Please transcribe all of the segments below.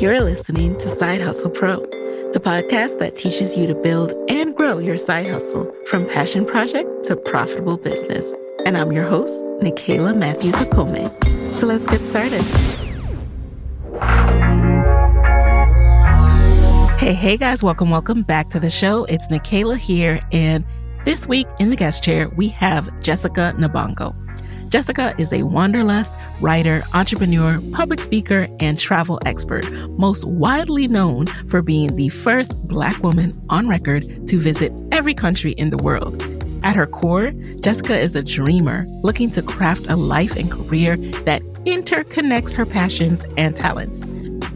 You're listening to Side Hustle Pro, the podcast that teaches you to build and grow your side hustle from passion project to profitable business. And I'm your host, Nicaila Matthews Okome. So let's get started. Hey, hey guys, welcome, welcome back to the show. It's Nicaila here. And this week in the guest chair, we have Jessica Nabongo. Jessica is a wanderlust, writer, entrepreneur, public speaker, and travel expert, most widely known for being the first Black woman on record to visit every country in the world. At her core, Jessica is a dreamer looking to craft a life and career that interconnects her passions and talents.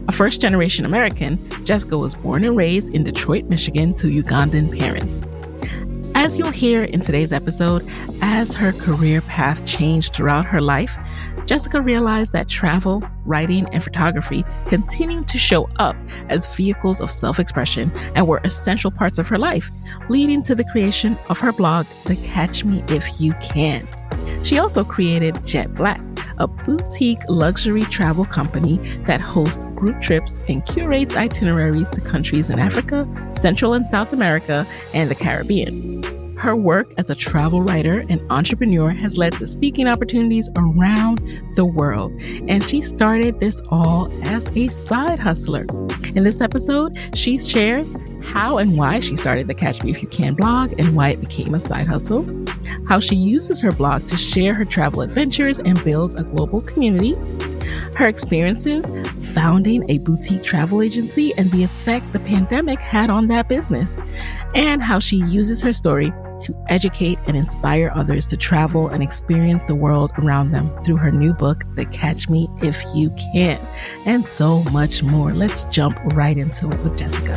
A first generation American, Jessica was born and raised in Detroit, Michigan to Ugandan parents. As you'll hear in today's episode, as her career path changed throughout her life, Jessica realized that travel, writing, and photography continued to show up as vehicles of self expression and were essential parts of her life, leading to the creation of her blog, The Catch Me If You Can. She also created Jet Black, a boutique luxury travel company that hosts group trips and curates itineraries to countries in Africa, Central and South America, and the Caribbean. Her work as a travel writer and entrepreneur has led to speaking opportunities around the world, and she started this all as a side hustler. In this episode, she shares how and why she started the Catch Me If You Can blog and why it became a side hustle, how she uses her blog to share her travel adventures and builds a global community, her experiences founding a boutique travel agency and the effect the pandemic had on that business, and how she uses her story to educate and inspire others to travel and experience the world around them through her new book, The Catch Me If You Can, and so much more. Let's jump right into it with Jessica.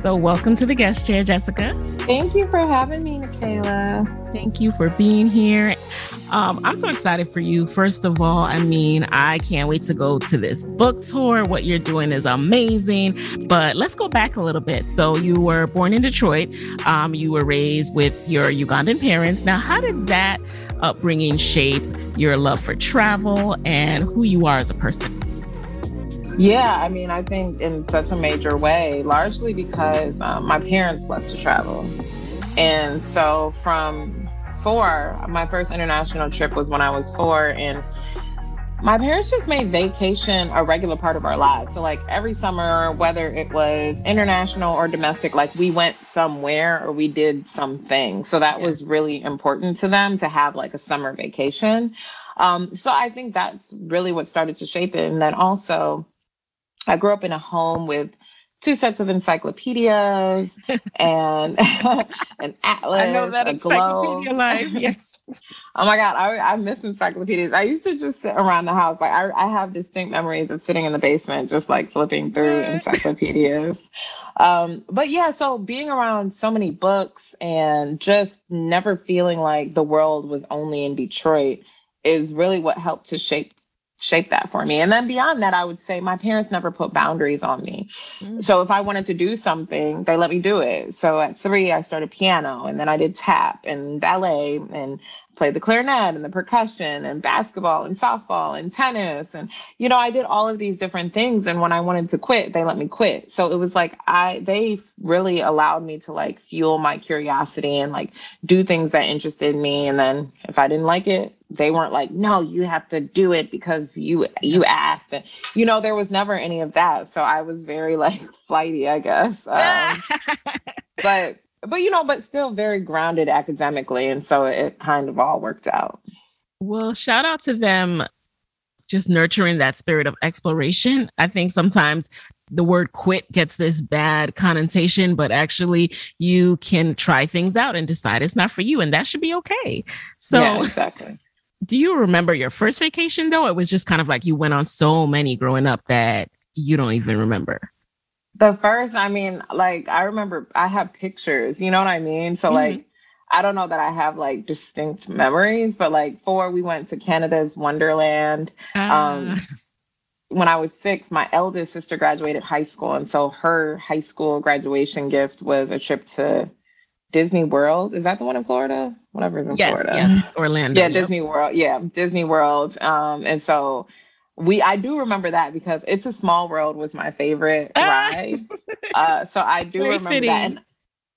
So, welcome to the guest chair, Jessica. Thank you for having me, Nicaila. Thank you for being here. Um, I'm so excited for you. First of all, I mean, I can't wait to go to this book tour. What you're doing is amazing. But let's go back a little bit. So, you were born in Detroit, um, you were raised with your Ugandan parents. Now, how did that upbringing shape your love for travel and who you are as a person? Yeah, I mean, I think in such a major way, largely because um, my parents love to travel. And so from four, my first international trip was when I was four. And my parents just made vacation a regular part of our lives. So, like every summer, whether it was international or domestic, like we went somewhere or we did something. So, that was really important to them to have like a summer vacation. Um, so, I think that's really what started to shape it. And then also, I grew up in a home with two sets of encyclopedias and an atlas. I know that encyclopedia life. Yes. oh my God, I, I miss encyclopedias. I used to just sit around the house. Like I, I have distinct memories of sitting in the basement, just like flipping through encyclopedias. Um, but yeah, so being around so many books and just never feeling like the world was only in Detroit is really what helped to shape shape that for me. And then beyond that, I would say my parents never put boundaries on me. Mm-hmm. So if I wanted to do something, they let me do it. So at three, I started piano and then I did tap and ballet and played the clarinet and the percussion and basketball and softball and tennis. And, you know, I did all of these different things. And when I wanted to quit, they let me quit. So it was like, I, they really allowed me to like fuel my curiosity and like do things that interested me. And then if I didn't like it, they weren't like, no, you have to do it because you, you asked. And, you know, there was never any of that. So I was very like flighty, I guess. Um, but but you know, but still very grounded academically. And so it kind of all worked out. Well, shout out to them just nurturing that spirit of exploration. I think sometimes the word quit gets this bad connotation, but actually you can try things out and decide it's not for you, and that should be okay. So, yeah, exactly. Do you remember your first vacation though? It was just kind of like you went on so many growing up that you don't even remember. The first, I mean, like I remember I have pictures, you know what I mean? So mm-hmm. like I don't know that I have like distinct memories, but like four, we went to Canada's Wonderland. Um, ah. when I was six, my eldest sister graduated high school. And so her high school graduation gift was a trip to Disney World. Is that the one in Florida? Whatever is in yes, Florida. Yes, Orlando. Yeah, Disney World. Yeah, Disney World. Um, and so we I do remember that because It's a Small World was my favorite ride. uh, so I do Very remember fitting. that. And,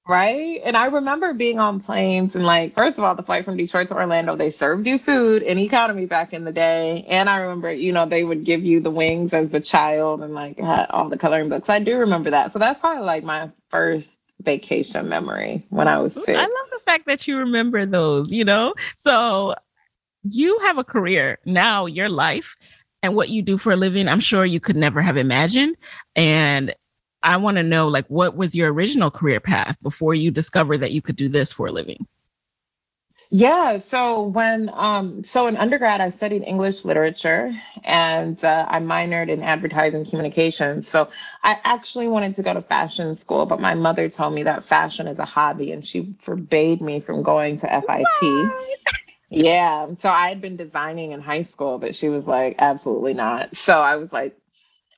right? And I remember being on planes and like, first of all, the flight from Detroit to Orlando, they served you food in economy back in the day. And I remember, you know, they would give you the wings as the child and like had all the coloring books. I do remember that. So that's probably like my first vacation memory when I was sick. I love the fact that you remember those, you know? So you have a career now, your life and what you do for a living, I'm sure you could never have imagined. And I want to know, like, what was your original career path before you discovered that you could do this for a living? Yeah, so when um so in undergrad I studied English literature and uh, I minored in advertising communications. So I actually wanted to go to fashion school, but my mother told me that fashion is a hobby and she forbade me from going to FIT. Yeah. So I had been designing in high school, but she was like, absolutely not. So I was like,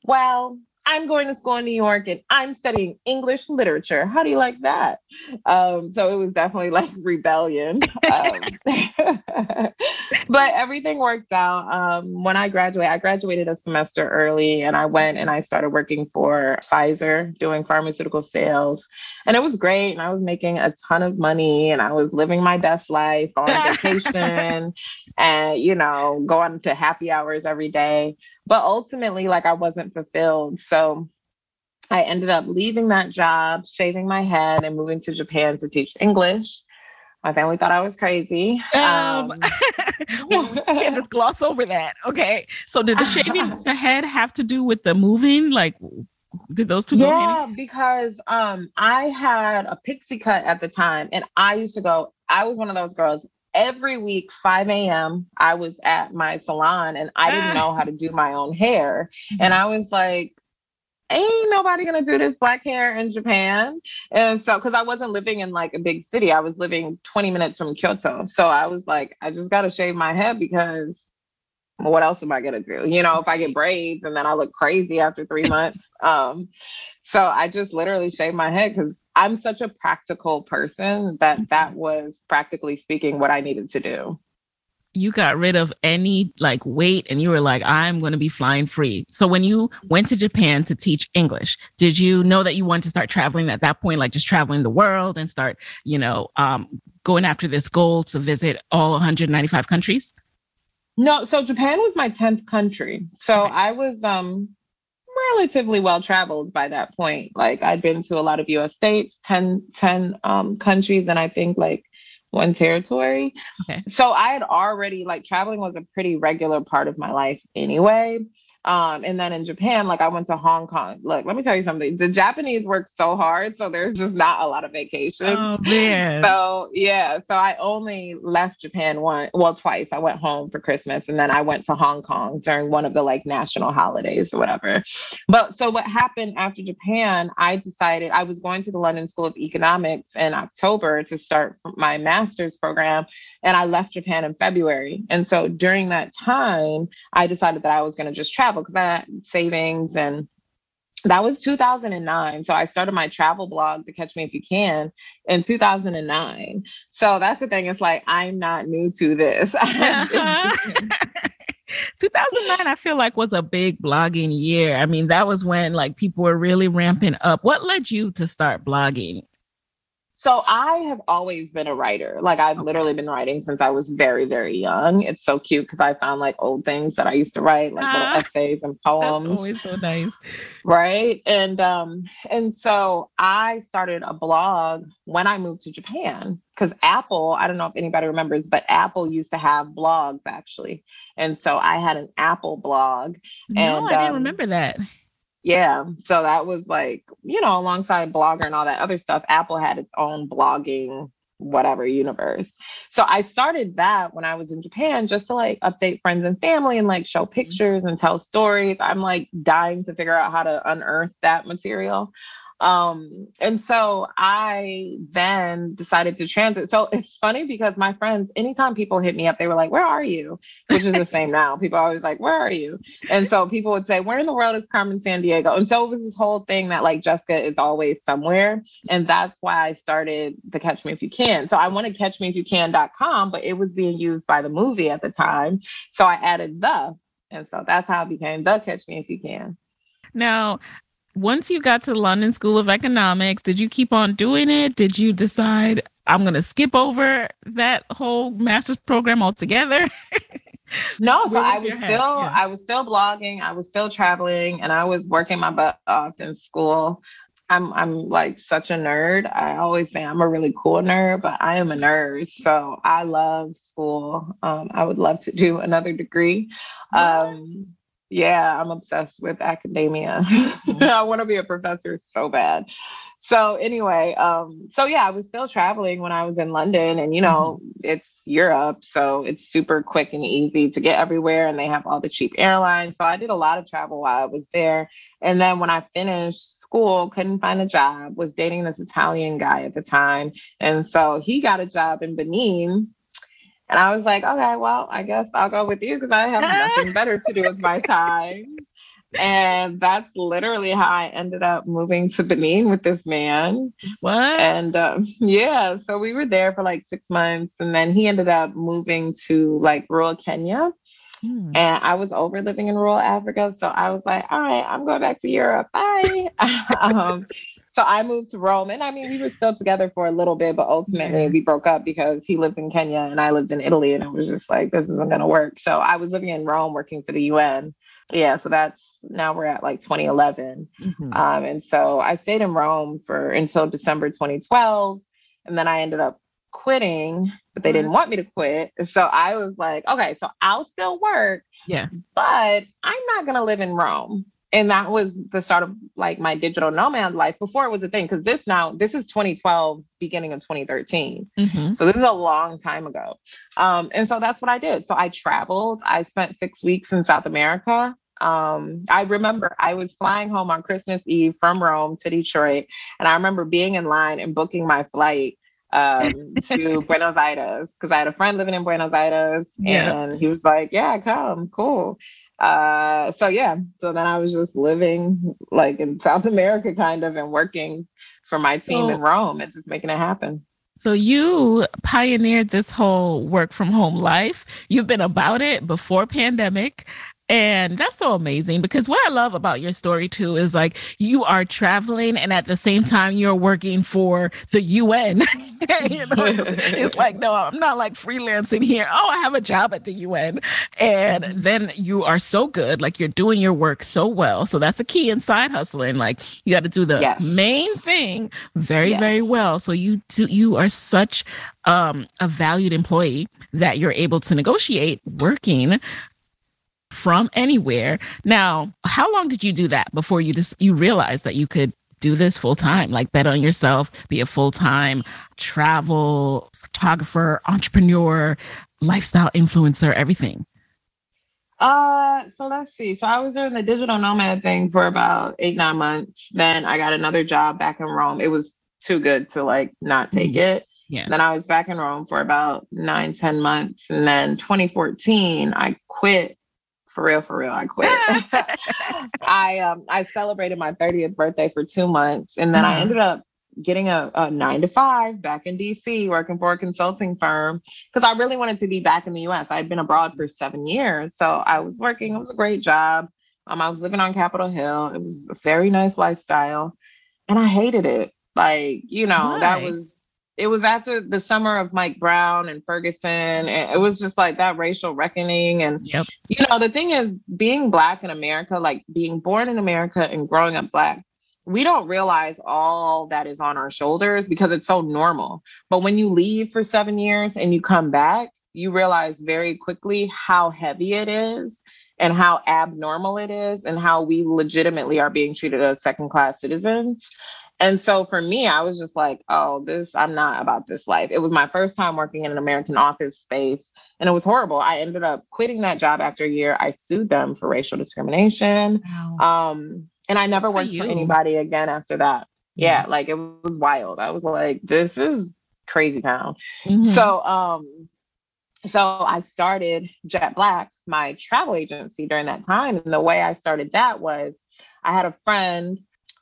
well, I'm going to school in New York and I'm studying English literature. How do you like that? Um, so it was definitely like rebellion. Um, but everything worked out. Um, when I graduated, I graduated a semester early and I went and I started working for Pfizer doing pharmaceutical sales. And it was great. And I was making a ton of money and I was living my best life on vacation and, you know, going to happy hours every day. But ultimately, like I wasn't fulfilled. So I ended up leaving that job, shaving my head, and moving to Japan to teach English. My family thought I was crazy. Um, um, can't just gloss over that. Okay. So did the shaving the head have to do with the moving? Like, did those two? Yeah, because um, I had a pixie cut at the time, and I used to go. I was one of those girls every week 5 a.m i was at my salon and i didn't know how to do my own hair and i was like ain't nobody gonna do this black hair in Japan. And so, because I wasn't living in like a big city, I was living 20 minutes from Kyoto. So I was like, I just gotta shave my head because what else am I gonna do? You know, if I get braids and then I look crazy after three months. Um, so I just literally shaved my head because I'm such a practical person that that was practically speaking what I needed to do you got rid of any like weight and you were like i'm going to be flying free so when you went to japan to teach english did you know that you wanted to start traveling at that point like just traveling the world and start you know um, going after this goal to visit all 195 countries no so japan was my 10th country so okay. i was um relatively well traveled by that point like i'd been to a lot of us states 10 10 um, countries and i think like one territory. Okay. So I had already like traveling was a pretty regular part of my life anyway. Um, and then in Japan, like I went to Hong Kong. Look, let me tell you something. The Japanese work so hard, so there's just not a lot of vacations. Oh man. So yeah, so I only left Japan one, well, twice. I went home for Christmas, and then I went to Hong Kong during one of the like national holidays or whatever. But so what happened after Japan? I decided I was going to the London School of Economics in October to start my master's program, and I left Japan in February. And so during that time, I decided that I was going to just travel travel because I had savings and that was 2009. So I started my travel blog to catch me if you can in 2009. So that's the thing. It's like I'm not new to this. 2009 i feel like was a big blogging year i mean that was when like people were really ramping up what led you to start blogging so I have always been a writer. Like I've okay. literally been writing since I was very, very young. It's so cute because I found like old things that I used to write, like little ah, essays and poems. That's always so nice. Right. And um, and so I started a blog when I moved to Japan because Apple, I don't know if anybody remembers, but Apple used to have blogs actually. And so I had an Apple blog. No, and, I didn't um, remember that yeah so that was like you know alongside blogger and all that other stuff apple had its own blogging whatever universe. So i started that when i was in japan just to like update friends and family and like show mm-hmm. pictures and tell stories. I'm like dying to figure out how to unearth that material um, and so I then decided to transit. So it's funny because my friends, anytime people hit me up, they were like, Where are you? Which is the same now. People always like, Where are you? And so people would say, Where in the world is Carmen Sandiego? And so it was this whole thing that like Jessica is always somewhere. And that's why I started the Catch Me If You Can. So I wanted catchmeifyoucan.com, but it was being used by the movie at the time. So I added the. And so that's how it became the Catch Me If You Can. Now, once you got to the London School of Economics, did you keep on doing it? Did you decide I'm going to skip over that whole master's program altogether? no, so I was still yeah. I was still blogging, I was still traveling, and I was working my butt off in school. I'm I'm like such a nerd. I always say I'm a really cool nerd, but I am a nerd. So I love school. Um, I would love to do another degree. Um, yeah, I'm obsessed with academia. Mm-hmm. I want to be a professor so bad. So anyway, um, so yeah, I was still traveling when I was in London, and you know, mm-hmm. it's Europe, so it's super quick and easy to get everywhere, and they have all the cheap airlines. So I did a lot of travel while I was there. And then when I finished school, couldn't find a job, was dating this Italian guy at the time. And so he got a job in Benin and I was like, okay, well, I guess I'll go with you because I have nothing better to do with my time. And that's literally how I ended up moving to Benin with this man. What? And um, yeah, so we were there for like six months. And then he ended up moving to like rural Kenya. Hmm. And I was over living in rural Africa. So I was like, all right, I'm going back to Europe. Bye. um, so I moved to Rome. And I mean, we were still together for a little bit, but ultimately we broke up because he lived in Kenya and I lived in Italy. And it was just like, this isn't going to work. So I was living in Rome working for the UN. Yeah. So that's now we're at like 2011. Mm-hmm. Um, and so I stayed in Rome for until December 2012. And then I ended up quitting, but they didn't want me to quit. So I was like, okay, so I'll still work. Yeah. But I'm not going to live in Rome and that was the start of like my digital nomad life before it was a thing because this now this is 2012 beginning of 2013 mm-hmm. so this is a long time ago um, and so that's what i did so i traveled i spent six weeks in south america Um, I remember I was flying home on Christmas Eve from Rome to Detroit, and I remember being in line and booking my flight um, to Buenos Aires because I had a friend living in Buenos Aires, yeah. and he was like, "Yeah, come, cool." Uh, so yeah, so then I was just living like in South America, kind of, and working for my team so, in Rome and just making it happen. So you pioneered this whole work from home life. You've been about it before pandemic. And that's so amazing because what I love about your story too is like you are traveling and at the same time you're working for the UN. you know, it's, it's, like, no, I'm not like freelancing here. Oh, I have a job at the UN. And then you are so good, like you're doing your work so well. So that's a key in side hustling. Like you got to do the yes. main thing very, yes. very well. So you do, you are such um, a valued employee that you're able to negotiate working from anywhere. Now, how long did you do that before you just you realized that you could do this full time, like bet on yourself, be a full time travel photographer, entrepreneur, lifestyle influencer, everything? Uh, so let's see. So I was doing the digital nomad thing for about eight, nine months. Then I got another job back in Rome. It was too good to like not take mm-hmm. it. Yeah. Then I was back in Rome for about nine, ten months. And then 2014, I quit for real, for real, I quit. I um I celebrated my 30th birthday for two months, and then mm. I ended up getting a, a, nine to five back in DC, working for a consulting firm because I really wanted to be back in the US. I had been abroad for seven years, so I was working. It was a great job. Um, I was living on Capitol Hill. It was a very nice lifestyle, and I hated it. Like you know, Why? that was it was after the summer of Mike Brown and Ferguson. And it was just like that racial reckoning. And, yep. you know, the thing is, being Black in America, like being born in America and growing up Black, we don't realize all that is on our shoulders because it's so normal. But when you leave for seven years and you come back, you realize very quickly how heavy it is and how abnormal it is and how we legitimately are being treated as second class citizens. And so for me, I was just like, oh, this, I'm not about this life. It was my first time working in an American office space and it was horrible. I ended up quitting that job after a year. I sued them for racial discrimination. Wow. Um, and I never worked for, for anybody again after that. Yeah. yeah, like it was wild. I was like, this is crazy town. Mm-hmm. So, um, so I started Jet Black, my travel agency during that time. And the way I started that was I had a friend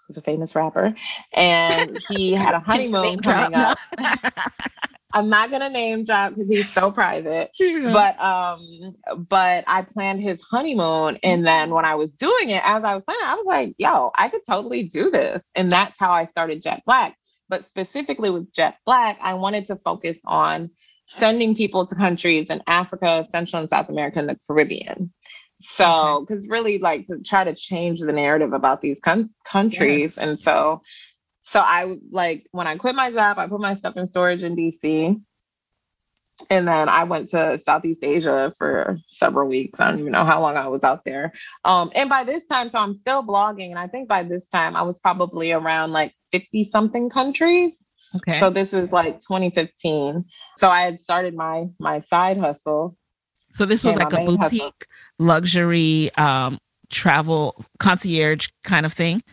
who's a famous rapper, and he had a honeymoon coming up. I'm not gonna name drop because he's so private. Yeah. But um, but I planned his honeymoon, and then when I was doing it, as I was planning, I was like, "Yo, I could totally do this," and that's how I started Jet Black. But specifically with Jet Black, I wanted to focus on sending people to countries in Africa, Central and South America, and the Caribbean. So, because really, like to try to change the narrative about these countries, yes. and so, so I like when I quit my job, I put my stuff in storage in DC, and then I went to Southeast Asia for several weeks. I don't even know how long I was out there. Um, and by this time, so I'm still blogging, and I think by this time I was probably around like 50 something countries. Okay. So this is like 2015. So I had started my my side hustle so this was yeah, like a boutique luxury um, travel concierge kind of thing.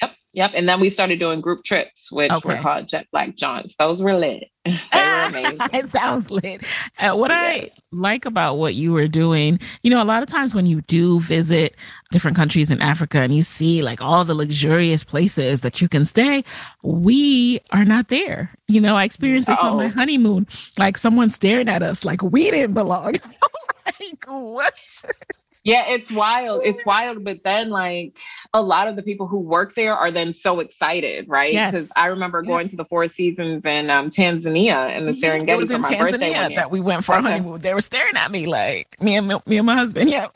Yep, yep. And then we started doing group trips, which okay. were called Jet Black Jaunts. Those were lit. they were amazing. it sounds lit. Uh, what yes. I like about what you were doing, you know, a lot of times when you do visit different countries in Africa and you see like all the luxurious places that you can stay, we are not there. You know, I experienced this oh. on my honeymoon. Like someone staring at us like we didn't belong. like what? Yeah, it's wild. It's wild. But then, like, a lot of the people who work there are then so excited, right? Because yes. I remember going to the Four Seasons in um, Tanzania and the Serengeti. It was in Tanzania that we went for honeymoon. They were staring at me like me and me and my husband. Yeah.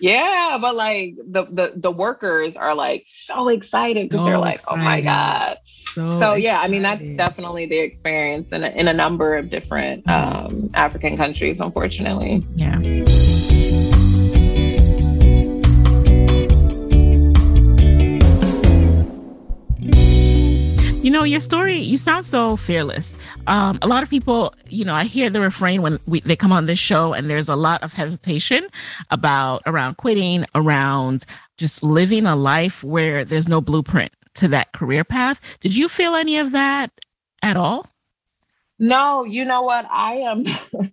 yeah, but like the the the workers are like so excited because so they're like, excited. oh my god. So, so yeah, I mean that's definitely the experience in a, in a number of different um, African countries, unfortunately. Yeah. You know, your story, you sound so fearless. Um, a lot of people, you know, I hear the refrain when we, they come on this show, and there's a lot of hesitation about around quitting, around just living a life where there's no blueprint to that career path. Did you feel any of that at all? No, you know what? I am.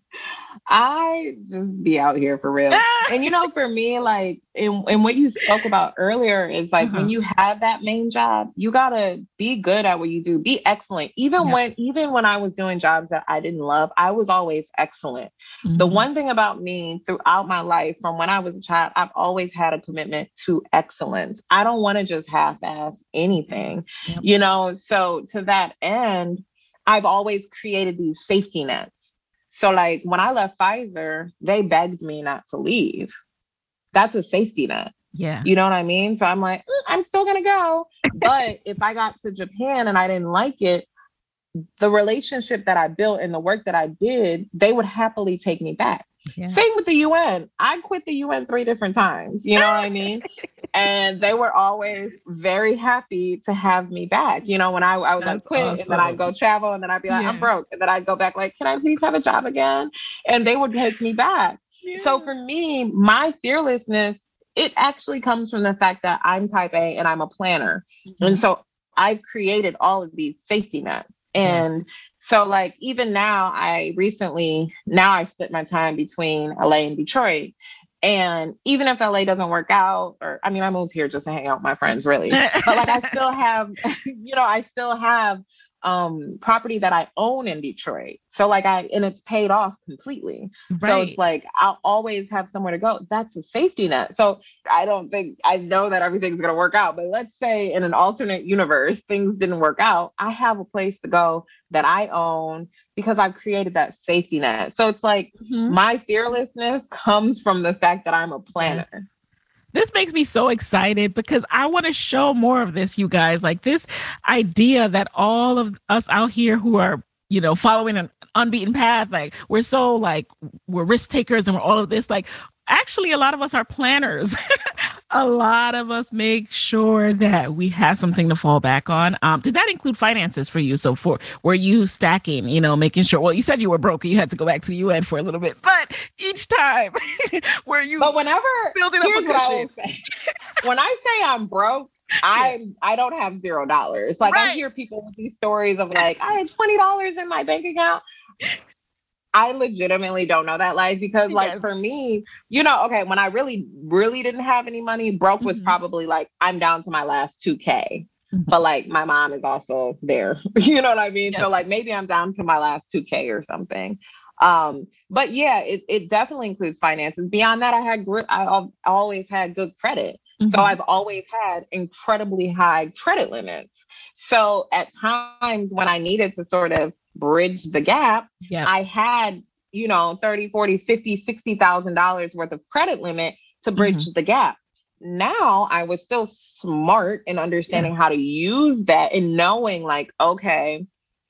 I just be out here for real. and you know, for me, like, and, and what you spoke about earlier is like uh-huh. when you have that main job, you gotta be good at what you do, be excellent. Even when, even when I was doing jobs that I didn't love, I was always excellent. Mm-hmm. The one thing about me throughout my life, from when I was a child, I've always had a commitment to excellence. I don't want to just half-ass anything, yep. you know. So to that end I've always created these safety nets. So, like when I left Pfizer, they begged me not to leave. That's a safety net. Yeah. You know what I mean? So I'm like, mm, I'm still going to go. but if I got to Japan and I didn't like it, the relationship that I built and the work that I did, they would happily take me back. Yeah. Same with the UN. I quit the UN three different times. You know what I mean? and they were always very happy to have me back. You know, when I, I would like quit awesome. and then I'd go travel and then I'd be like, yeah. I'm broke. And then I'd go back like, can I please have a job again? And they would take me back. Yeah. So for me, my fearlessness, it actually comes from the fact that I'm type A and I'm a planner. Mm-hmm. And so I've created all of these safety nets. And so like even now, I recently now I split my time between LA and Detroit. And even if LA doesn't work out, or I mean, I moved here just to hang out with my friends, really. but like I still have, you know, I still have um property that I own in Detroit. So like I and it's paid off completely. Right. So it's like I'll always have somewhere to go. That's a safety net. So I don't think I know that everything's gonna work out. But let's say in an alternate universe things didn't work out. I have a place to go that I own because I've created that safety net. So it's like mm-hmm. my fearlessness comes from the fact that I'm a planner this makes me so excited because I want to show more of this, you guys. Like this idea that all of us out here who are, you know, following an unbeaten path, like we're so like we're risk takers and we're all of this. Like actually, a lot of us are planners. a lot of us make sure that we have something to fall back on. Um, did that include finances for you? So for were you stacking, you know, making sure? Well, you said you were broke, you had to go back to the UN for a little bit, but each time were you? But whenever building up a cushion. Say. when I say I'm broke, I I don't have zero dollars. Like right. I hear people with these stories of like I had twenty dollars in my bank account. I legitimately don't know that life because, like, yes. for me, you know, okay, when I really, really didn't have any money, broke was mm-hmm. probably like I'm down to my last 2K. Mm-hmm. But like my mom is also there. you know what I mean? Yep. So like maybe I'm down to my last 2K or something. Um, but yeah, it, it definitely includes finances. Beyond that, I had gr- I always had good credit. Mm-hmm. So I've always had incredibly high credit limits. So at times when I needed to sort of bridge the gap, yep. I had, you know, 30, 40, 50, 60,000 dollars worth of credit limit to bridge mm-hmm. the gap. Now I was still smart in understanding yeah. how to use that and knowing like, okay,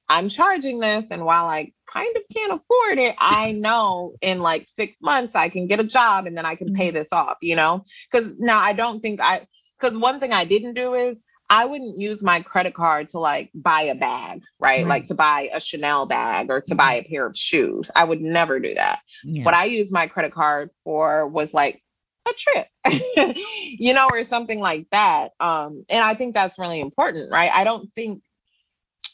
I'm charging this. And while I kind of can't afford it, I know in like six months I can get a job and then I can pay mm-hmm. this off, you know? Because now I don't think I, because one thing I didn't do is I wouldn't use my credit card to like buy a bag, right? right. Like to buy a Chanel bag or to mm-hmm. buy a pair of shoes. I would never do that. Yeah. What I used my credit card for was like a trip, you know, or something like that. Um, and I think that's really important, right? I don't think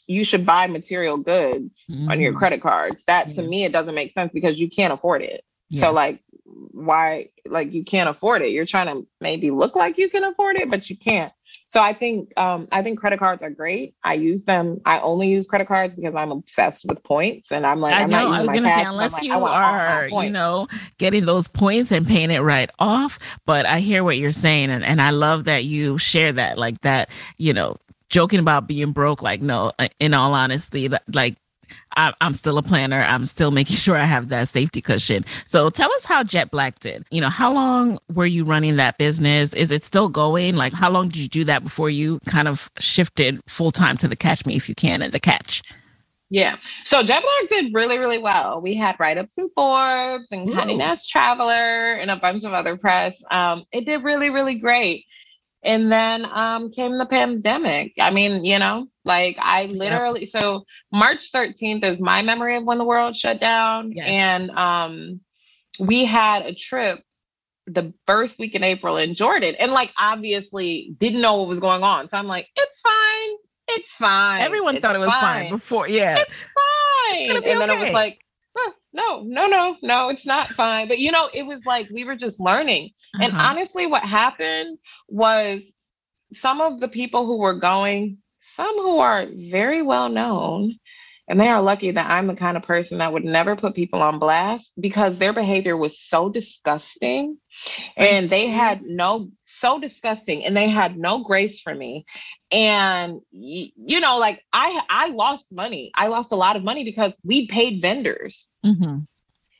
you should buy material goods mm-hmm. on your mm-hmm. credit cards. That yeah. to me, it doesn't make sense because you can't afford it. Yeah. So like why like you can't afford it. You're trying to maybe look like you can afford it, but you can't. So I think um, I think credit cards are great. I use them. I only use credit cards because I'm obsessed with points, and I'm like, I I'm know. I was going to say unless like, you are, you know, getting those points and paying it right off. But I hear what you're saying, and and I love that you share that, like that. You know, joking about being broke. Like, no, uh, in all honesty, like I, am still a planner. I'm still making sure I have that safety cushion. So tell us how Jet Black did. You know, how long were you running that business? Is it still going? Like, how long did you do that before you kind of shifted full time to the Catch Me If You Can and the Catch? Yeah. So Jet Black did really, really well. We had write ups in Forbes and Condé Nast Traveler and a bunch of other press. Um, it did really, really great And then um, came the pandemic. I mean, you know, like I literally, yep. so March 13th is my memory of when the world shut down. Yes. And um, we had a trip the first week in April in Jordan and like obviously didn't know what was going on. So I'm like, it's fine. It's fine. Everyone it's thought it was fine, fine before. Yeah. It's fine. It's and then it was like, no, no, no, no, it's not fine. But you know, it was like we were just learning. Uh-huh. And honestly, what happened was some of the people who were going, some who are very well known, and they are lucky that I'm the kind of person that would never put people on blast because their behavior was so disgusting and they had no so disgusting and they had no grace for me and you know like i i lost money i lost a lot of money because we paid vendors mm-hmm.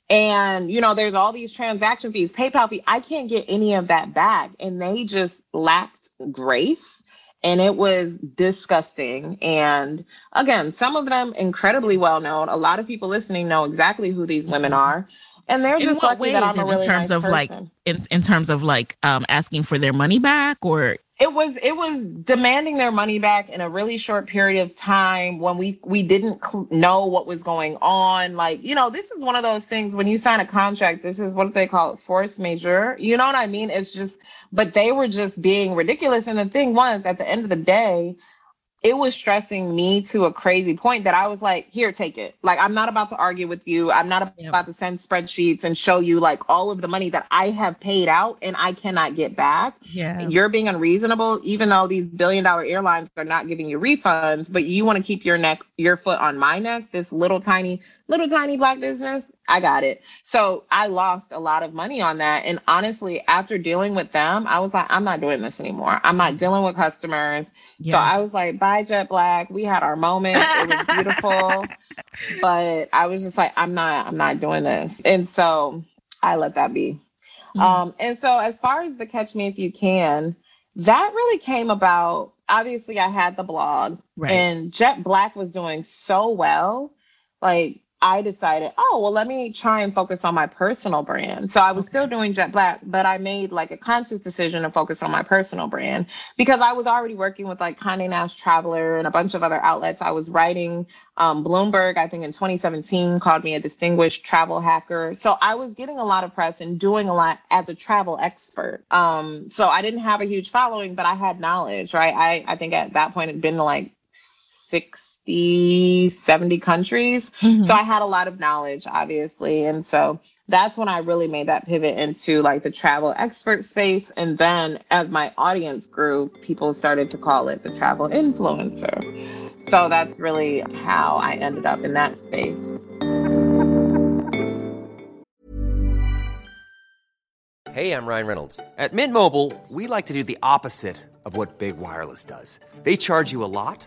and you know there's all these transaction fees paypal fee i can't get any of that back and they just lacked grace and it was disgusting and again some of them incredibly well known a lot of people listening know exactly who these women mm-hmm. are and they're just lucky that I'm a really in terms nice of person. like in, in terms of like um asking for their money back or it was it was demanding their money back in a really short period of time when we we didn't cl- know what was going on. Like you know this is one of those things when you sign a contract this is what they call it force majeure. You know what i mean? It's just but they were just being ridiculous. And the thing was at the end of the day it was stressing me to a crazy point that I was like, here, take it. Like, I'm not about to argue with you. I'm not about to send spreadsheets and show you like all of the money that I have paid out and I cannot get back. Yeah. You're being unreasonable, even though these billion dollar airlines are not giving you refunds, but you want to keep your neck, your foot on my neck, this little tiny, little tiny black business. I got it. So I lost a lot of money on that. And honestly, after dealing with them, I was like, I'm not doing this anymore. I'm not dealing with customers. Yes. So I was like, bye, Jet Black. We had our moment. It was beautiful. but I was just like, I'm not, I'm not doing this. And so I let that be. Mm-hmm. Um, and so as far as the catch me if you can, that really came about. Obviously, I had the blog right. and Jet Black was doing so well. Like I decided, oh, well, let me try and focus on my personal brand. So I was okay. still doing Jet Black, but I made like a conscious decision to focus on my personal brand because I was already working with like Condé Nast Traveler and a bunch of other outlets. I was writing um, Bloomberg, I think in 2017, called me a distinguished travel hacker. So I was getting a lot of press and doing a lot as a travel expert. Um, so I didn't have a huge following, but I had knowledge, right? I, I think at that point it had been like six 60, 70 countries. Mm-hmm. So I had a lot of knowledge, obviously. And so that's when I really made that pivot into like the travel expert space. And then as my audience grew, people started to call it the travel influencer. So that's really how I ended up in that space. Hey, I'm Ryan Reynolds. At Mint Mobile, we like to do the opposite of what Big Wireless does. They charge you a lot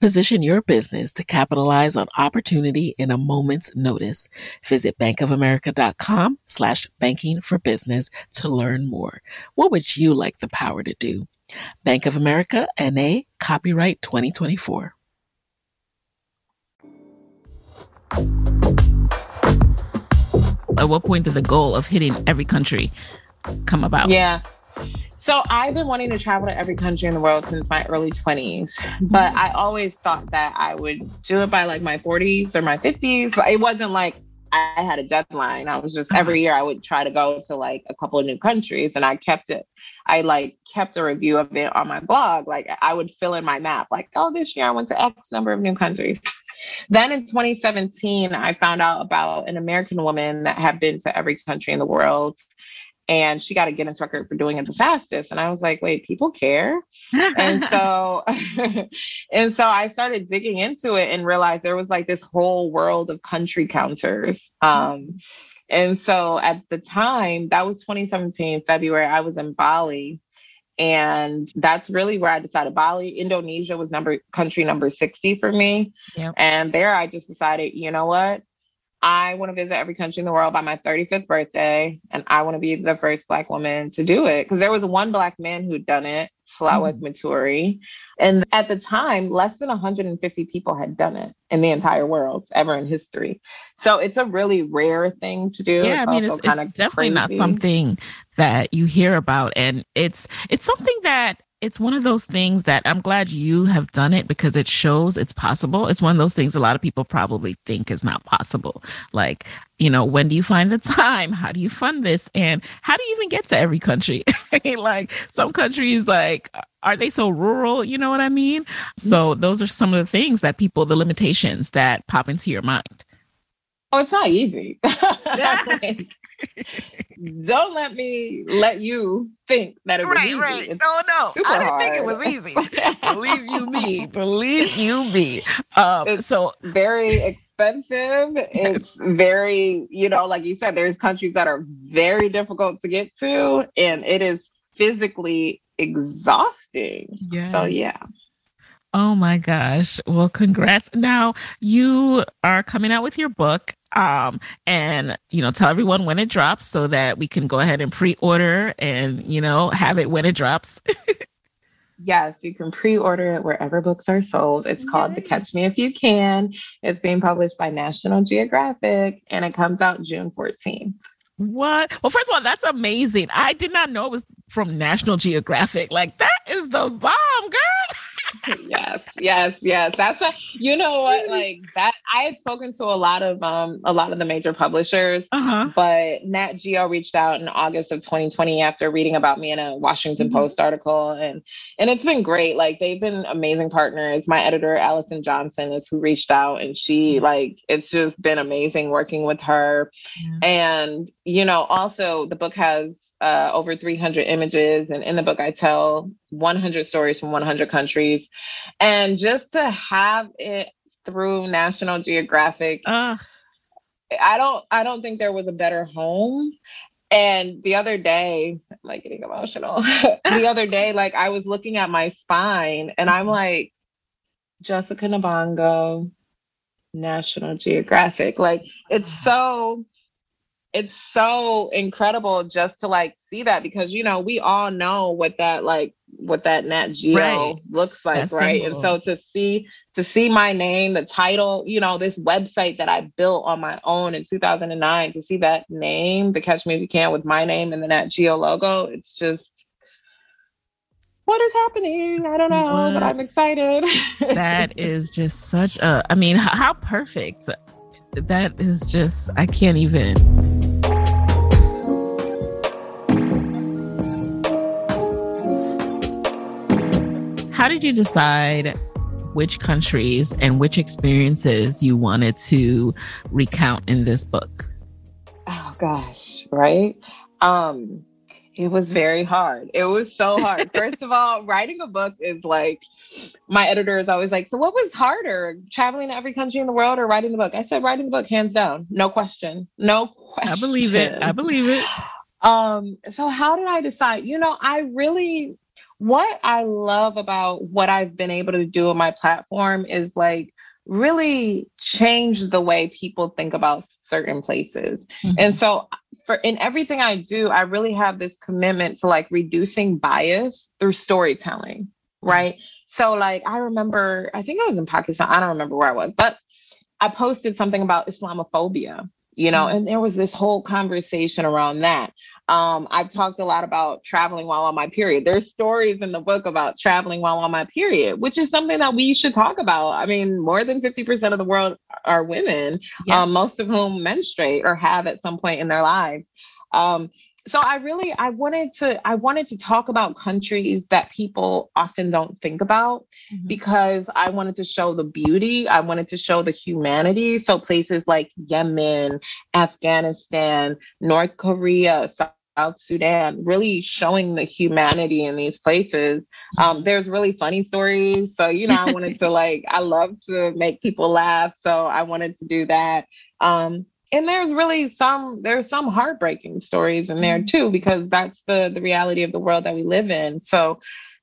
Position your business to capitalize on opportunity in a moment's notice. Visit bankofamerica.com slash banking for business to learn more. What would you like the power to do? Bank of America NA copyright 2024. At what point did the goal of hitting every country come about? Yeah. So I've been wanting to travel to every country in the world since my early 20s, but mm-hmm. I always thought that I would do it by like my 40s or my 50s, but it wasn't like I had a deadline. I was just mm-hmm. every year I would try to go to like a couple of new countries and I kept it. I like kept a review of it on my blog. Like I would fill in my map, like, oh, this year I went to X number of new countries. Then in 2017, I found out about an American woman that had been to every country in the world and she got a Guinness record for doing it the fastest. And I was like, wait, people care. and so, and so I started digging into it and realized there was like this whole world of country counters. Um, and so at the time, that was 2017, February, I was in Bali. And that's really where I decided Bali, Indonesia was number country number 60 for me. Yep. And there I just decided, you know what? I want to visit every country in the world by my 35th birthday, and I want to be the first Black woman to do it. Because there was one Black man who'd done it, Selawik mm. Maturi. And at the time, less than 150 people had done it in the entire world ever in history. So it's a really rare thing to do. Yeah, it's I mean, it's, it's definitely crazy. not something that you hear about. And it's it's something that it's one of those things that I'm glad you have done it because it shows it's possible. It's one of those things a lot of people probably think is not possible. Like, you know, when do you find the time? How do you fund this? And how do you even get to every country? like some countries, like, are they so rural? You know what I mean? Mm-hmm. So those are some of the things that people, the limitations that pop into your mind. Oh, it's not easy. like, don't let me let you think that it was right, easy. Right. No, no. I didn't hard. think it was easy. Believe you me. Believe you me. Um, it's so very expensive. It's very, you know, like you said, there's countries that are very difficult to get to, and it is physically exhausting. Yeah. So yeah. Oh my gosh. Well, congrats. Now you are coming out with your book um, and you know tell everyone when it drops so that we can go ahead and pre-order and you know have it when it drops. Yes you can pre-order it wherever books are sold. It's called the catch me if you can. It's being published by national geographic and it comes out june 14th what? Well first of all that's amazing. I did not know it was from national geographic. Like that is the bomb girl yes, yes, yes. That's a you know what like that. I had spoken to a lot of um a lot of the major publishers, uh-huh. but Nat Geo reached out in August of 2020 after reading about me in a Washington mm-hmm. Post article, and and it's been great. Like they've been amazing partners. My editor Allison Johnson is who reached out, and she mm-hmm. like it's just been amazing working with her, yeah. and you know also the book has uh, over 300 images. And in the book, I tell 100 stories from 100 countries. And just to have it through National Geographic, uh. I don't, I don't think there was a better home. And the other day, I'm like getting emotional. the other day, like I was looking at my spine and I'm mm-hmm. like, Jessica Nabongo, National Geographic. Like it's so it's so incredible just to like see that because you know we all know what that like what that nat geo right. looks like That's right simple. and so to see to see my name the title you know this website that i built on my own in 2009 to see that name the catch me if you can with my name and the nat geo logo it's just what is happening? I don't know, what? but I'm excited. that is just such a, I mean, how perfect. That is just, I can't even. How did you decide which countries and which experiences you wanted to recount in this book? Oh gosh, right? Um it was very hard. It was so hard. First of all, writing a book is like my editor is always like, "So what was harder, traveling to every country in the world or writing the book?" I said, "Writing the book, hands down, no question, no question." I believe it. I believe it. Um, so how did I decide? You know, I really What I love about what I've been able to do on my platform is like really change the way people think about certain places. Mm-hmm. And so for in everything I do, I really have this commitment to like reducing bias through storytelling, right? So like I remember, I think I was in Pakistan. I don't remember where I was, but I posted something about Islamophobia, you know, mm-hmm. and there was this whole conversation around that. Um, I've talked a lot about traveling while on my period. There's stories in the book about traveling while on my period, which is something that we should talk about. I mean, more than 50% of the world are women, yeah. um, most of whom menstruate or have at some point in their lives. Um, so I really I wanted to I wanted to talk about countries that people often don't think about mm-hmm. because I wanted to show the beauty, I wanted to show the humanity. So places like Yemen, Afghanistan, North Korea, South Sudan, really showing the humanity in these places. Um, mm-hmm. there's really funny stories. So, you know, I wanted to like, I love to make people laugh. So I wanted to do that. Um, and there's really some there's some heartbreaking stories in there mm-hmm. too because that's the the reality of the world that we live in. So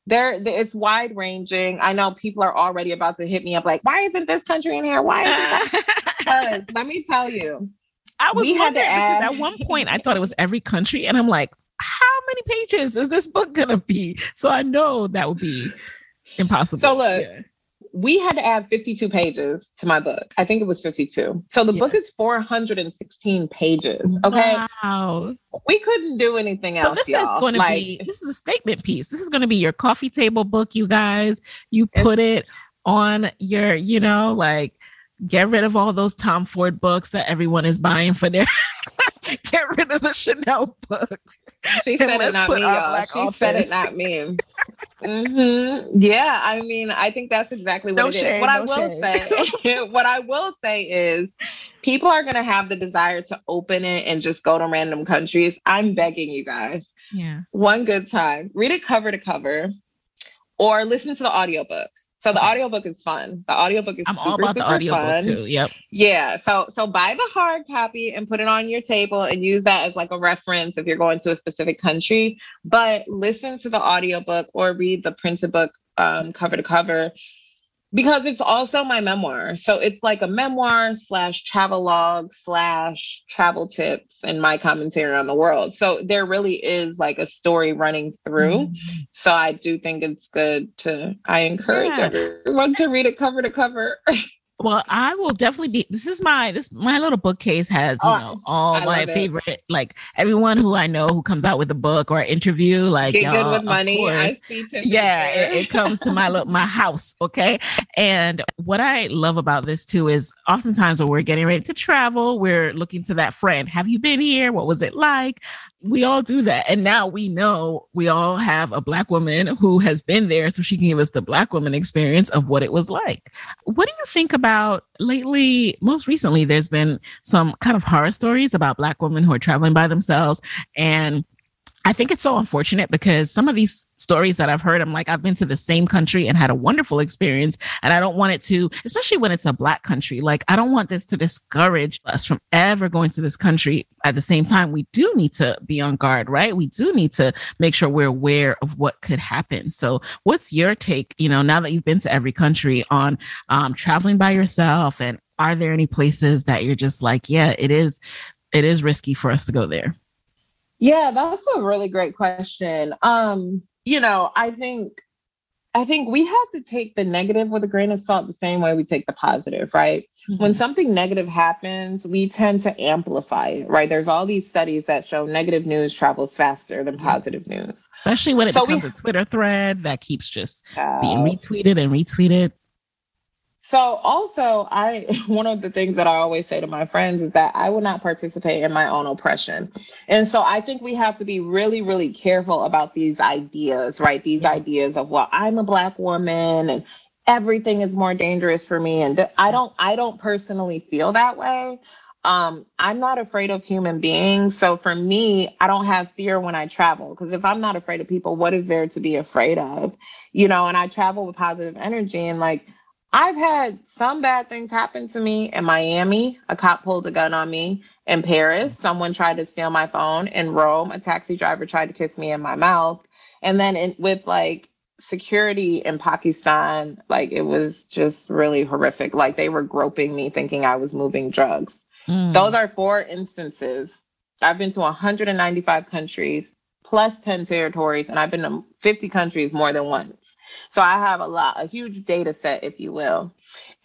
there it's wide ranging. I know people are already about to hit me up like why isn't this country in here? Why isn't that let me tell you i was wondering add... at one point i thought it was every country and i'm like how many pages is this book gonna be? So i know that would be impossible. so look yeah we had to add 52 pages to my book. I think it was 52. So the book is 416 pages. Okay. Wow. We couldn't do anything else. So this y'all. is going like, to be this is a statement piece. This is going to be your coffee table book, you guys. You put it on your, you know, like get rid of all those Tom Ford books that everyone is buying for their get rid of the Chanel books. She said it, not me, y'all. She office. said it, not me. Mm-hmm. Yeah, I mean, I think that's exactly what no it shame, is. What no I will shame. say, what I will say is, people are going to have the desire to open it and just go to random countries. I'm begging you guys. Yeah. One good time, read it cover to cover, or listen to the audiobook. So the audiobook is fun. The audiobook is I'm super, all about the audiobook fun. too. Yep. Yeah. So so buy the hard copy and put it on your table and use that as like a reference if you're going to a specific country. But listen to the audiobook or read the printed book um, cover to cover because it's also my memoir. So it's like a memoir slash travel log slash travel tips and my commentary on the world. So there really is like a story running through. Mm-hmm. So I do think it's good to, I encourage yeah. everyone to read it cover to cover. Well, I will definitely be. This is my this my little bookcase has you oh, know all I my favorite it. like everyone who I know who comes out with a book or interview like Get good with money. Course, yeah, it, it, comes to my little my house. Okay, and what I love about this too is oftentimes when we're getting ready to travel, we're looking to that friend. Have you been here? What was it like? We all do that. And now we know we all have a black woman who has been there so she can give us the black woman experience of what it was like. What do you think about lately? Most recently, there's been some kind of horror stories about black women who are traveling by themselves and I think it's so unfortunate because some of these stories that I've heard, I'm like, I've been to the same country and had a wonderful experience. And I don't want it to, especially when it's a black country, like, I don't want this to discourage us from ever going to this country. At the same time, we do need to be on guard, right? We do need to make sure we're aware of what could happen. So, what's your take, you know, now that you've been to every country on um, traveling by yourself? And are there any places that you're just like, yeah, it is, it is risky for us to go there? Yeah, that's a really great question. Um, you know, I think I think we have to take the negative with a grain of salt the same way we take the positive, right? Mm-hmm. When something negative happens, we tend to amplify it, right? There's all these studies that show negative news travels faster than positive news. Especially when it so becomes we, a Twitter thread that keeps just uh, being retweeted and retweeted. So also I one of the things that I always say to my friends is that I will not participate in my own oppression. And so I think we have to be really really careful about these ideas, right? These ideas of well, I'm a black woman and everything is more dangerous for me and I don't I don't personally feel that way. Um, I'm not afraid of human beings. So for me, I don't have fear when I travel because if I'm not afraid of people, what is there to be afraid of? You know, and I travel with positive energy and like I've had some bad things happen to me in Miami. A cop pulled a gun on me. In Paris, someone tried to steal my phone. In Rome, a taxi driver tried to kiss me in my mouth. And then in, with like security in Pakistan, like it was just really horrific. Like they were groping me thinking I was moving drugs. Mm. Those are four instances. I've been to 195 countries plus 10 territories, and I've been to 50 countries more than once. So I have a lot, a huge data set, if you will.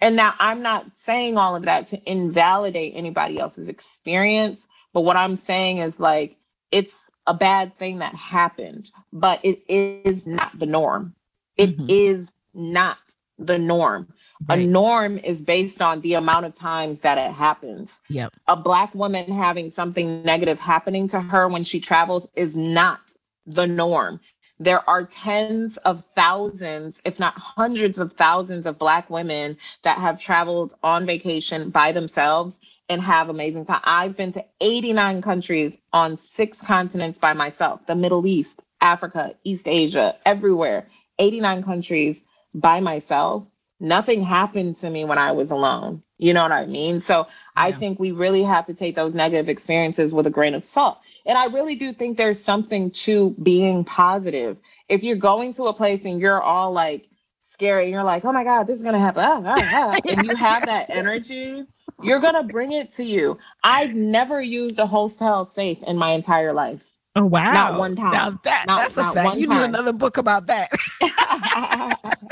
And now I'm not saying all of that to invalidate anybody else's experience, but what I'm saying is like, it's a bad thing that happened, but it is not the norm. It mm-hmm. is not the norm. Right. A norm is based on the amount of times that it happens. Yep. A black woman having something negative happening to her when she travels is not the norm. There are tens of thousands, if not hundreds of thousands of black women that have traveled on vacation by themselves and have amazing time. I've been to 89 countries on six continents by myself, the Middle East, Africa, East Asia, everywhere. 89 countries by myself nothing happened to me when I was alone. You know what I mean? So yeah. I think we really have to take those negative experiences with a grain of salt. And I really do think there's something to being positive. If you're going to a place and you're all like scary, and you're like, oh my God, this is going to happen, ah, ah, ah, and you have that energy, you're going to bring it to you. I've never used a hotel safe in my entire life. Oh, wow. Not one time. Now that, not, that's a fact. You need another book about that.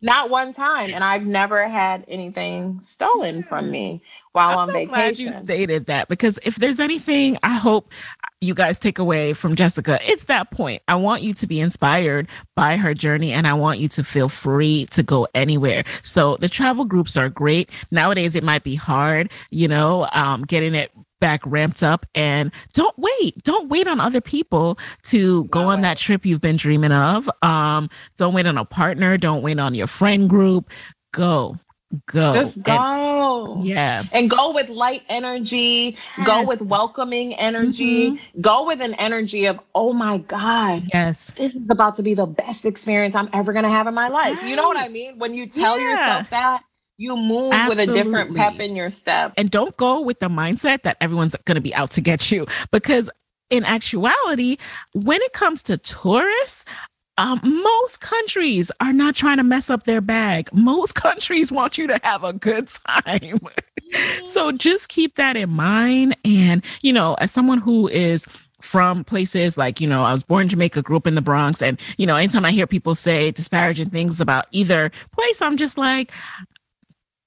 Not one time. And I've never had anything stolen from me while I'm on so vacation. Glad you stated that because if there's anything I hope you guys take away from Jessica, it's that point. I want you to be inspired by her journey and I want you to feel free to go anywhere. So the travel groups are great. Nowadays, it might be hard, you know, um, getting it back ramped up and don't wait don't wait on other people to go on that trip you've been dreaming of um don't wait on a partner don't wait on your friend group go go just go and, yeah and go with light energy yes. go with welcoming energy mm-hmm. go with an energy of oh my god yes this is about to be the best experience i'm ever going to have in my life right. you know what i mean when you tell yeah. yourself that you move Absolutely. with a different pep in your step. And don't go with the mindset that everyone's going to be out to get you because in actuality, when it comes to tourists, um, most countries are not trying to mess up their bag. Most countries want you to have a good time. so just keep that in mind. And, you know, as someone who is from places like, you know, I was born in Jamaica, grew up in the Bronx. And, you know, anytime I hear people say disparaging things about either place, I'm just like,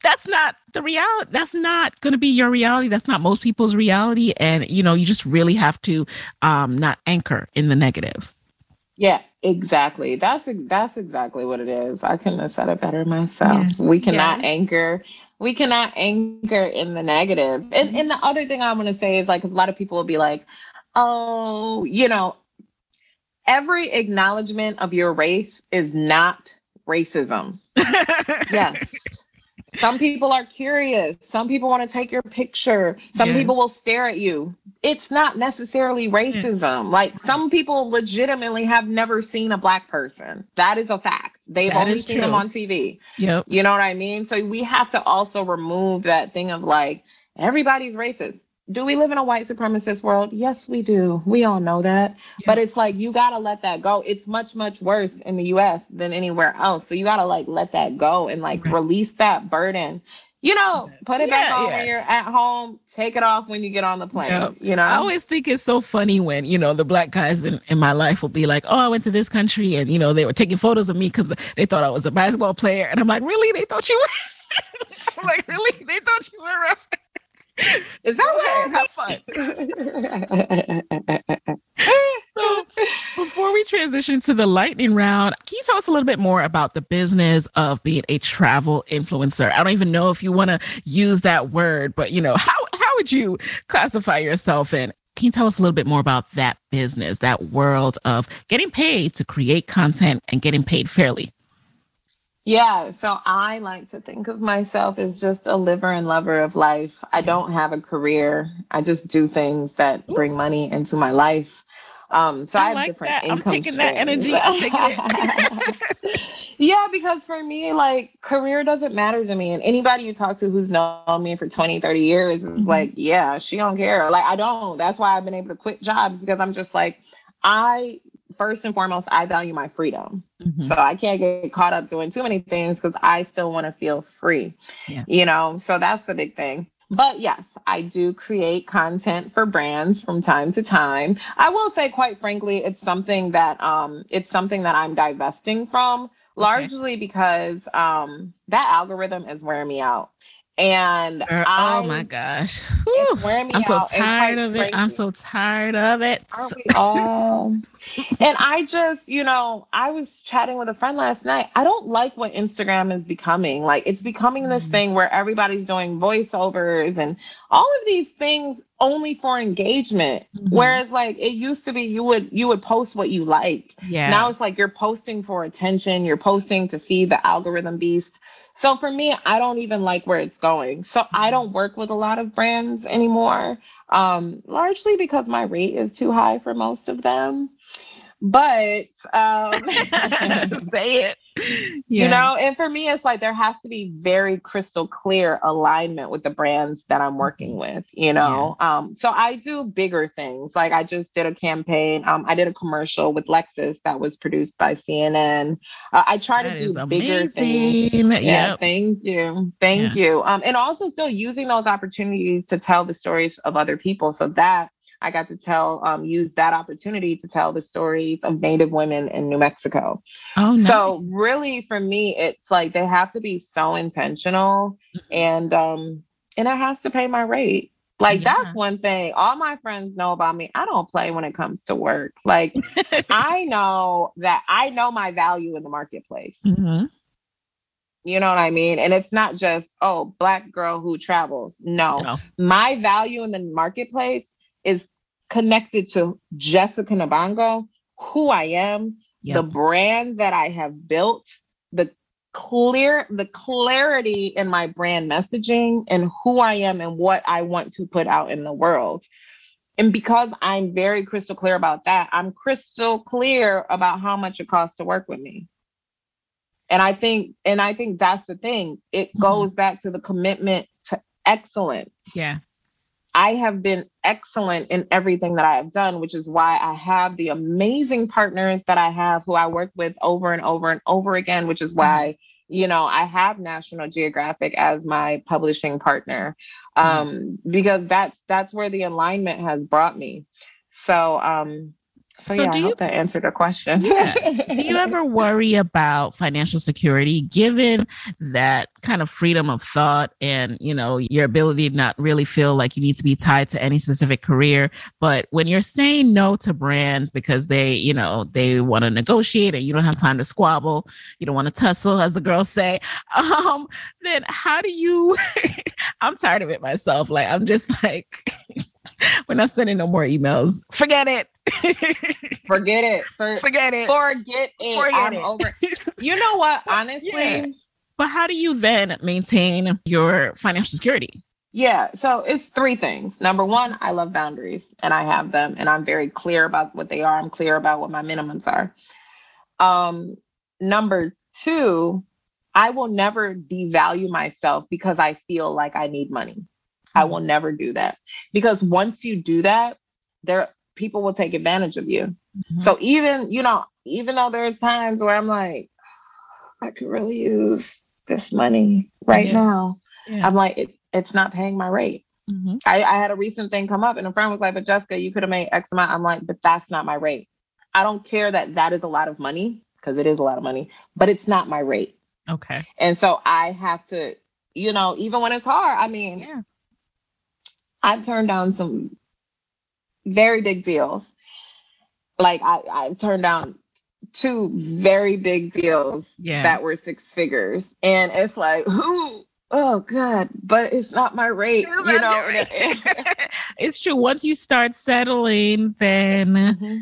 that's not the reality that's not going to be your reality that's not most people's reality and you know you just really have to um not anchor in the negative yeah exactly. That's that's exactly what it is. I couldn't have said it better myself. Yeah. we cannot anchor we cannot anchor in the negative. And, mm-hmm. and the other thing i want to say is like a lot of people will be like oh you know every acknowledgement of your race is not racism. Yes some people are curious. Some people want to take your picture. Some yeah. people will stare at you. It's not necessarily hmm. racism. Like hmm. some people legitimately have never seen a black person. That is a fact. They've that only seen true. them on TV. Yep. You know what I mean? So we have to also remove that thing of like everybody's racist do we live in a white supremacist world? Yes, we do. We all know that. Yeah. But it's like you gotta let that go. It's much, much worse in the US than anywhere else. So you gotta like let that go and like right. release that burden. You know, put it yeah, back on yeah. when you're at home, take it off when you get on the plane. Yep. You know, I always think it's so funny when, you know, the black guys in, in my life will be like, Oh, I went to this country and, you know, they were taking photos of me because they thought I was a basketball player. And I'm like, Really? They thought you were I'm like, really? They thought you were is that what? Have fun. so, before we transition to the lightning round, can you tell us a little bit more about the business of being a travel influencer? I don't even know if you want to use that word, but you know, how how would you classify yourself in? Can you tell us a little bit more about that business, that world of getting paid to create content and getting paid fairly? Yeah, so I like to think of myself as just a liver and lover of life. I don't have a career. I just do things that bring money into my life. Um, so I, I have like different that. income. I'm taking streams. that energy. I'm taking it. yeah, because for me, like career doesn't matter to me. And anybody you talk to who's known me for 20, 30 years is mm-hmm. like, yeah, she don't care. Like I don't. That's why I've been able to quit jobs because I'm just like, I first and foremost, I value my freedom. Mm-hmm. So I can't get caught up doing too many things because I still want to feel free. Yes. You know, so that's the big thing. But yes, I do create content for brands from time to time. I will say, quite frankly, it's something that um, it's something that I'm divesting from, largely okay. because um, that algorithm is wearing me out. And Girl, I, oh my gosh, I'm so tired of it. I'm so tired of it. Aren't we all? and I just, you know, I was chatting with a friend last night. I don't like what Instagram is becoming. Like it's becoming this mm thing where everybody's doing voiceovers and all of these things only for engagement. Mm-hmm. Whereas like it used to be you would you would post what you like. Yeah. Now it's like you're posting for attention, you're posting to feed the algorithm beast. So for me, I don't even like where it's going. So I mm-hmm. don't work with a lot of brands anymore, um, largely because my rate is too high for most of them. But um, say it. Yeah. You know, and for me, it's like there has to be very crystal clear alignment with the brands that I'm working mm-hmm. with, you know. Yeah. Um, so I do bigger things. Like I just did a campaign, um, I did a commercial with Lexus that was produced by CNN. Uh, I try that to do bigger things. Yeah, thank you. Thank yeah. you. Um, and also still using those opportunities to tell the stories of other people. So that I got to tell, um, use that opportunity to tell the stories of Native women in New Mexico. Oh, nice. so really for me, it's like they have to be so intentional, mm-hmm. and um, and it has to pay my rate. Like yeah. that's one thing. All my friends know about me. I don't play when it comes to work. Like I know that I know my value in the marketplace. Mm-hmm. You know what I mean? And it's not just, oh, black girl who travels. No. no. My value in the marketplace is connected to Jessica Nabongo, who I am, yep. the brand that I have built, the clear the clarity in my brand messaging and who I am and what I want to put out in the world. And because I'm very crystal clear about that, I'm crystal clear about how much it costs to work with me. And I think and I think that's the thing. It mm-hmm. goes back to the commitment to excellence. Yeah. I have been excellent in everything that I have done, which is why I have the amazing partners that I have who I work with over and over and over again, which is why, you know, I have National Geographic as my publishing partner. Um, because that's that's where the alignment has brought me. So um so, so yeah, I you, hope that answered the question. yeah. Do you ever worry about financial security given that kind of freedom of thought and, you know, your ability to not really feel like you need to be tied to any specific career, but when you're saying no to brands because they, you know, they want to negotiate and you don't have time to squabble, you don't want to tussle as the girls say, um, then how do you I'm tired of it myself. Like I'm just like we're not sending no more emails. Forget it. Forget it. For, forget it. Forget it. Forget I'm it. over. You know what? Honestly. Yeah. But how do you then maintain your financial security? Yeah, so it's three things. Number one, I love boundaries and I have them and I'm very clear about what they are. I'm clear about what my minimums are. Um, number two, I will never devalue myself because I feel like I need money. I will never do that because once you do that, there people will take advantage of you. Mm-hmm. So even, you know, even though there's times where I'm like, I could really use this money right yeah. now. Yeah. I'm like, it, it's not paying my rate. Mm-hmm. I, I had a recent thing come up and a friend was like, but Jessica, you could have made X amount. I'm like, but that's not my rate. I don't care that that is a lot of money because it is a lot of money, but it's not my rate. Okay. And so I have to, you know, even when it's hard, I mean, yeah. I've turned down some very big deals. Like I, I turned down two very big deals yeah. that were six figures. And it's like, who oh good, but it's not my rate. It's you know, rate. it's true. Once you start settling, then mm-hmm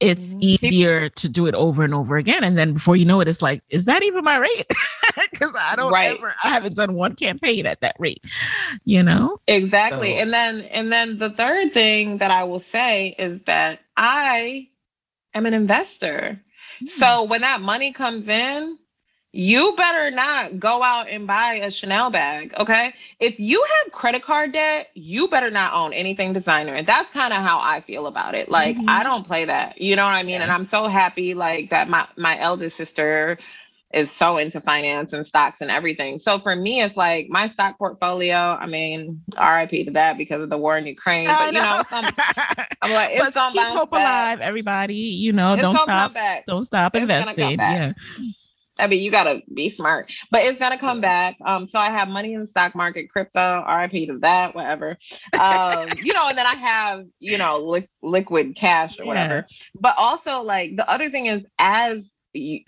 it's mm-hmm. easier to do it over and over again. And then before you know it, it's like, is that even my rate? Because I don't right. ever, I haven't done one campaign at that rate, you know? Exactly. So. And then, and then the third thing that I will say is that I am an investor. Mm. So when that money comes in, you better not go out and buy a Chanel bag, okay? If you have credit card debt, you better not own anything designer. And that's kind of how I feel about it. Like mm-hmm. I don't play that. You know what I mean? Yeah. And I'm so happy like that my my eldest sister is so into finance and stocks and everything. So for me, it's like my stock portfolio. I mean, RIP to that because of the war in Ukraine. But you know, gonna, I'm like, it's gonna keep hope back. alive, everybody. You know, it's don't stop, don't stop it's investing. Yeah. I mean, you gotta be smart, but it's gonna come back. Um, so I have money in the stock market, crypto, RIP to that, whatever. Um, you know, and then I have, you know, li- liquid cash or whatever. Yeah. But also, like the other thing is, as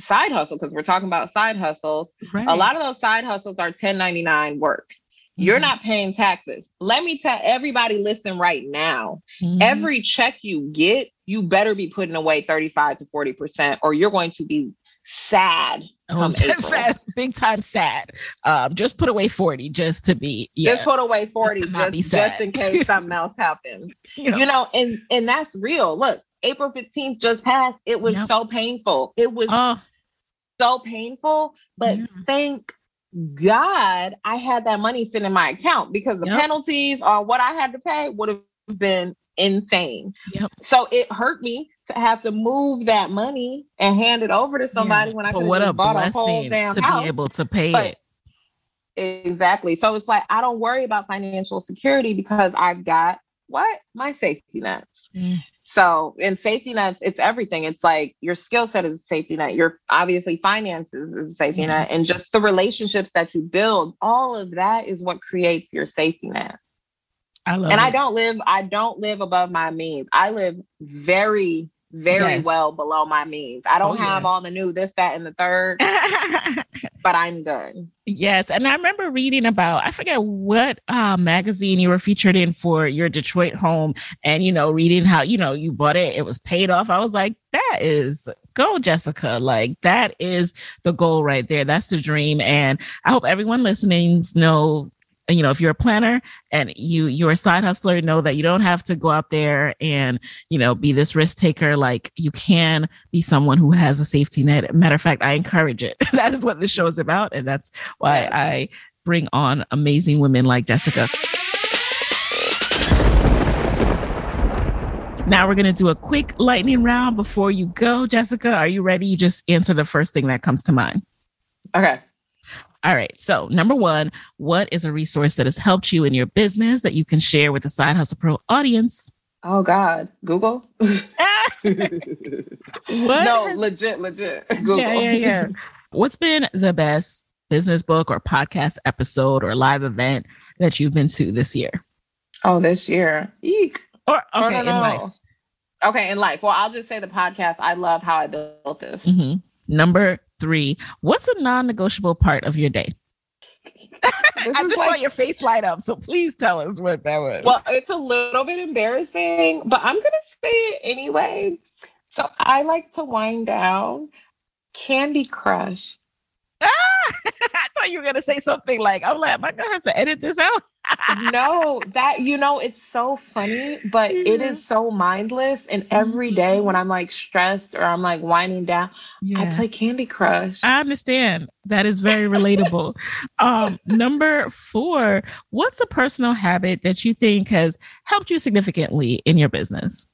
side hustle, because we're talking about side hustles, right. a lot of those side hustles are 1099 work. Mm-hmm. You're not paying taxes. Let me tell everybody, listen right now. Mm-hmm. Every check you get, you better be putting away 35 to 40%, or you're going to be sad. Oh, sad, big time sad. Um, just put away 40 just to be yeah, just put away 40 just, just in case something else happens. you, know. you know, and and that's real. Look, April 15th just passed. It was yep. so painful. It was uh, so painful, but yeah. thank God I had that money sitting in my account because the yep. penalties or what I had to pay would have been insane. Yep. So it hurt me to have to move that money and hand it over to somebody yeah. when I could what bought a whole damn to house. be able to pay but, it. Exactly. So it's like I don't worry about financial security because I've got what my safety nets. Mm. So in safety nets, it's everything. It's like your skill set is a safety net. Your obviously finances is a safety mm. net, and just the relationships that you build. All of that is what creates your safety net. I love and it. I don't live. I don't live above my means. I live very very yes. well below my means. I don't oh, have yeah. all the new this, that, and the third, but I'm good. Yes. And I remember reading about, I forget what uh, magazine you were featured in for your Detroit home and, you know, reading how, you know, you bought it, it was paid off. I was like, that is go, Jessica. Like that is the goal right there. That's the dream. And I hope everyone listening know you know if you're a planner and you you're a side hustler know that you don't have to go out there and you know be this risk taker. Like you can be someone who has a safety net. Matter of fact i encourage it. That is what this show is about and that's why i bring on amazing women like jessica. Now we're going to do a quick lightning round before you go jessica. Are you ready? You just answer the first thing that comes to mind. Okay all right. So, number one, what is a resource that has helped you in your business that you can share with the Side Hustle Pro audience? Oh God, Google. no, legit, legit. Google. Yeah, yeah, yeah. What's been the best business book or podcast episode or live event that you've been to this year? Oh, this year. Eek. Or okay, oh, no, in life. Okay, in life. Well, I'll just say the podcast. I love how I built this. Mm-hmm. Number three, what's a non negotiable part of your day? I just like, saw your face light up, so please tell us what that was. Well, it's a little bit embarrassing, but I'm gonna say it anyway. So I like to wind down Candy Crush. Ah, I thought you were gonna say something like, "I'm like, am I gonna have to edit this out?" No, that you know, it's so funny, but yeah. it is so mindless. And every day when I'm like stressed or I'm like winding down, yeah. I play Candy Crush. I understand. That is very relatable. um, number four, what's a personal habit that you think has helped you significantly in your business?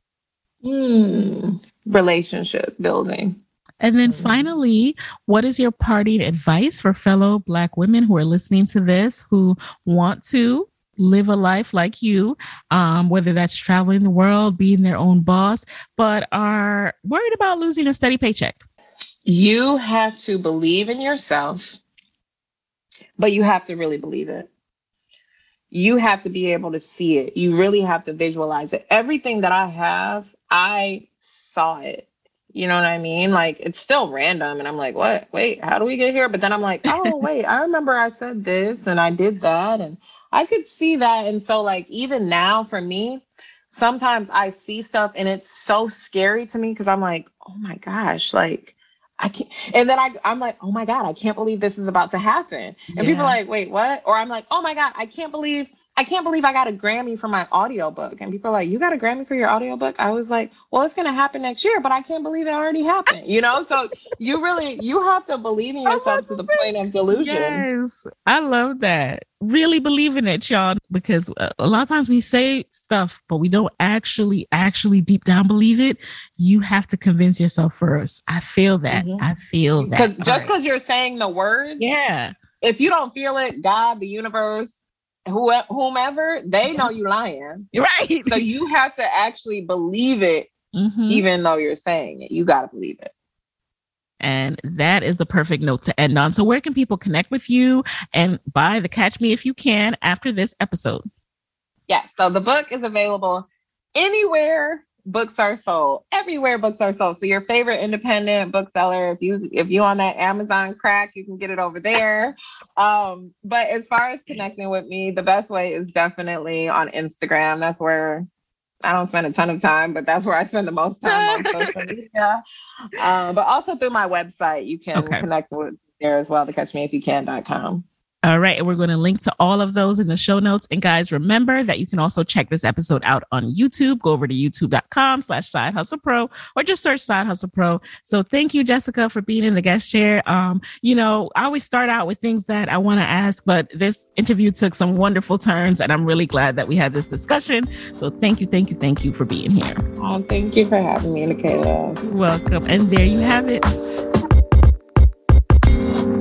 Hmm. Relationship building. And then mm-hmm. finally, what is your parting advice for fellow Black women who are listening to this who want to live a life like you, um, whether that's traveling the world, being their own boss, but are worried about losing a steady paycheck? You have to believe in yourself, but you have to really believe it. You have to be able to see it. You really have to visualize it. Everything that I have, I saw it you know what I mean? Like it's still random. And I'm like, what? Wait, how do we get here? But then I'm like, oh, wait, I remember I said this and I did that. And I could see that. And so, like, even now for me, sometimes I see stuff and it's so scary to me because I'm like, oh my gosh, like, I can't. And then I, I'm like, oh my God, I can't believe this is about to happen. And yeah. people are like, wait, what? Or I'm like, oh my God, I can't believe I can't believe I got a Grammy for my audiobook. And people are like, You got a Grammy for your audiobook? I was like, Well, it's gonna happen next year, but I can't believe it already happened. You know, so you really you have to believe in yourself to the point of delusion. Yes, I love that. Really believe in it, y'all, because uh, a lot of times we say stuff, but we don't actually, actually deep down believe it. You have to convince yourself first. I feel that. Mhm. I feel that. Because just All right. because you're saying the words, yeah, if you don't feel it, God, the universe, whomever, they know you lying. you're right. So you have to actually believe it, Mhm. even though you're saying it. You got to believe it. And that is the perfect note to end on. So, where can people connect with you and buy the Catch Me If You Can after this episode? Yes. So the book is available anywhere books are sold. Everywhere books are sold. So your favorite independent bookseller, if you if you on that Amazon crack, you can get it over there. Um, but as far as connecting with me, the best way is definitely on Instagram. That's where I don't spend a ton of time, but that's where I spend the most time on social media. Um, but also through my website, you can Okay. connect with there as well, the catchmeifyoucan.com. All right. And we're going to link to all of those in the show notes. And guys, remember that you can also check this episode out on YouTube. Go over to youtube.com slash side hustle pro or just search side hustle pro. So thank you, Jessica, for being in the guest chair. Um, you know, I always start out with things that I want to ask, but this interview took some wonderful turns and I'm really glad that we had this discussion. So thank you, thank you, thank you for being here. Oh, thank you for having me, Nicaila. Welcome. And there you have it.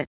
it.